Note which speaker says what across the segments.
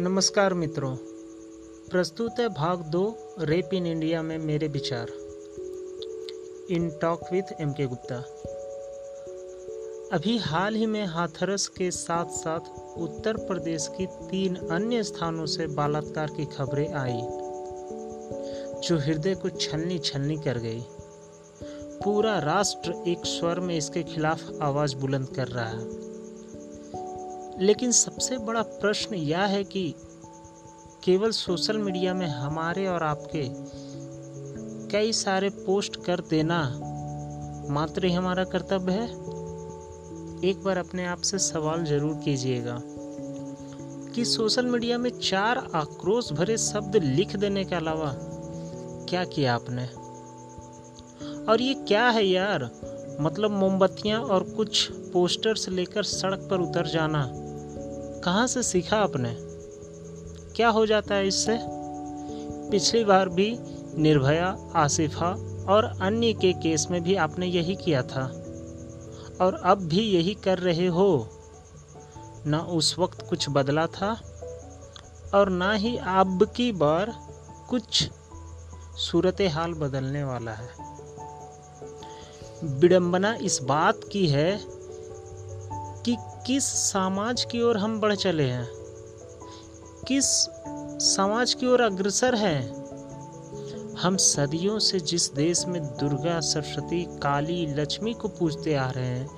Speaker 1: नमस्कार मित्रों। प्रस्तुत है भाग दो, रेप इन इंडिया में मेरे विचार। इन टॉक विथ एम के गुप्ता। अभी हाल ही में हाथरस के साथ साथ उत्तर प्रदेश की तीन अन्य स्थानों से बलात्कार की खबरें आई, जो हृदय को छलनी छलनी कर गई। पूरा राष्ट्र एक स्वर में इसके खिलाफ आवाज़ बुलंद कर रहा है। लेकिन सबसे बड़ा प्रश्न यह है कि केवल सोशल मीडिया में हमारे और आपके कई सारे पोस्ट कर देना मात्र ही हमारा कर्तव्य है? एक बार अपने आप से सवाल ज़रूर कीजिएगा कि सोशल मीडिया में चार आक्रोश भरे शब्द लिख देने के अलावा क्या किया आपने? और ये क्या है यार? मतलब मोमबत्तियाँ और कुछ पोस्टर्स लेकर सड़क पर उतर जाना। कहाँ से सीखा आपने? क्या हो जाता है इससे? पिछली बार भी निर्भया, आसिफा और अन्य के केस में भी आपने यही किया था। और अब भी यही कर रहे हो। ना उस वक्त कुछ बदला था और ना ही अब की बार कुछ सूरत हाल बदलने वाला है। विडंबना इस बात की है किस समाज की ओर हम बढ़ चले हैं? किस समाज की ओर अग्रसर है? हम सदियों से जिस देश में दुर्गा, सरस्वती, काली, लक्ष्मी को पूजते आ रहे हैं,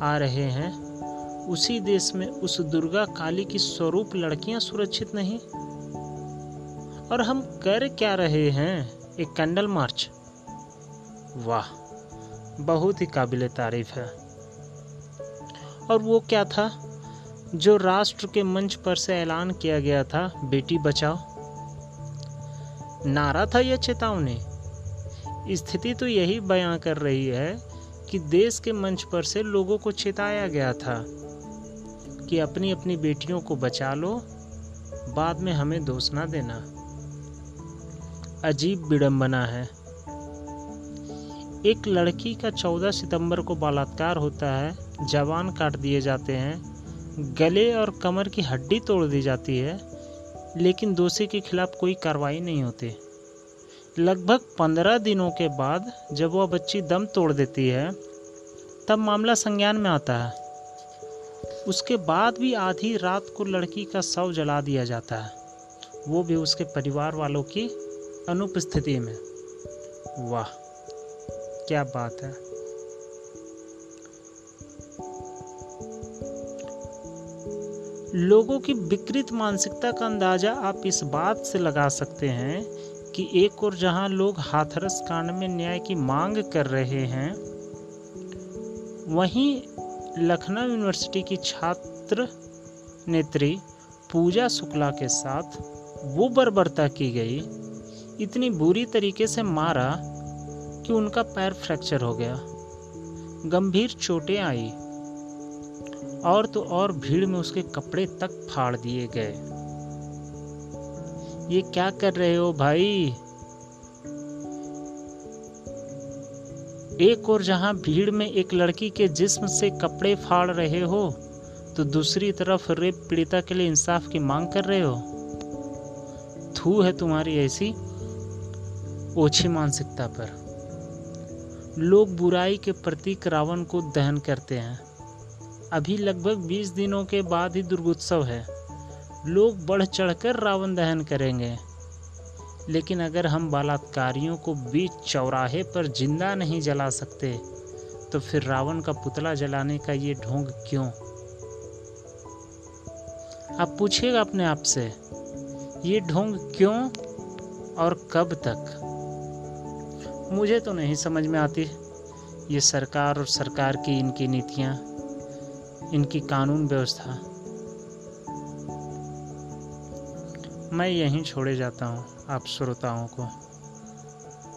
Speaker 1: आ रहे हैं, उसी देश में उस दुर्गा, काली की स्वरूप लड़कियाँ सुरक्षित नहीं? और हम कर क्या रहे हैं? एक कैंडल मार्च। वाह, बहुत ही काबिल तारीफ़ है। और वो क्या था? जो राष्ट्र के मंच पर से ऐलान किया गया था, बेटी बचाओ। नारा था यह चेतावनी? स्थिति तो यही बयां कर रही है कि देश के मंच पर से लोगों को चेताया गया था कि अपनी अपनी बेटियों को बचा लो, बाद में हमें दोष ना देना। अजीब विडंबना है। एक लड़की का 14 सितंबर को बलात्कार होता है जवान काट दिए जाते हैं। गले और कमर की हड्डी तोड़ दी जाती है, लेकिन दोषी के खिलाफ कोई कार्रवाई नहीं होती। लगभग पंद्रह दिनों के बाद जब वह बच्ची दम तोड़ देती है, तब मामला संज्ञान में आता है। उसके बाद भी आधी रात को लड़की का शव जला दिया जाता है। वो भी उसके परिवार वालों की अनुपस्थिति में। वाह, क्या बात है। लोगों की विकृत मानसिकता का अंदाज़ा आप इस बात से लगा सकते हैं कि एक और जहाँ लोग हाथरस कांड में न्याय की मांग कर रहे हैं, वहीं लखनऊ यूनिवर्सिटी की छात्र नेत्री पूजा शुक्ला के साथ वो बर्बरता की गई, इतनी बुरी तरीके से मारा कि उनका पैर फ्रैक्चर हो गया। गंभीर चोटें आई। और तो और भीड़ में उसके कपड़े तक फाड़ दिए गए। ये क्या कर रहे हो भाई? एक और जहाँ भीड़ में एक लड़की के जिस्म से कपड़े फाड़ रहे हो तो दूसरी तरफ़ रेप पीड़िता के लिए इंसाफ की मांग कर रहे हो? थू है तुम्हारी ऐसी ओछी मानसिकता पर। लोग बुराई के प्रतीक रावण को दहन करते हैं। अभी लगभग 20 दिनों के बाद ही दुर्गोत्सव है। लोग बढ़ चढ़कर रावण दहन करेंगे। लेकिन अगर हम बलात्कारियों को बीच चौराहे पर ज़िंदा नहीं जला सकते तो फिर रावण का पुतला जलाने का ये ढोंग क्यों? आप पूछिएगा अपने आप से, ये ढोंग क्यों और कब तक? मुझे तो नहीं समझ में आती। ये सरकार और सरकार की इनकी नीतियाँ। इनकी कानून व्यवस्था। मैं यहीं छोड़े जाता हूँ आप श्रोताओं को।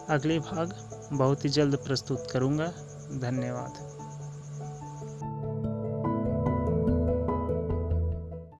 Speaker 1: अगले भाग बहुत ही जल्द प्रस्तुत करूँगा। धन्यवाद।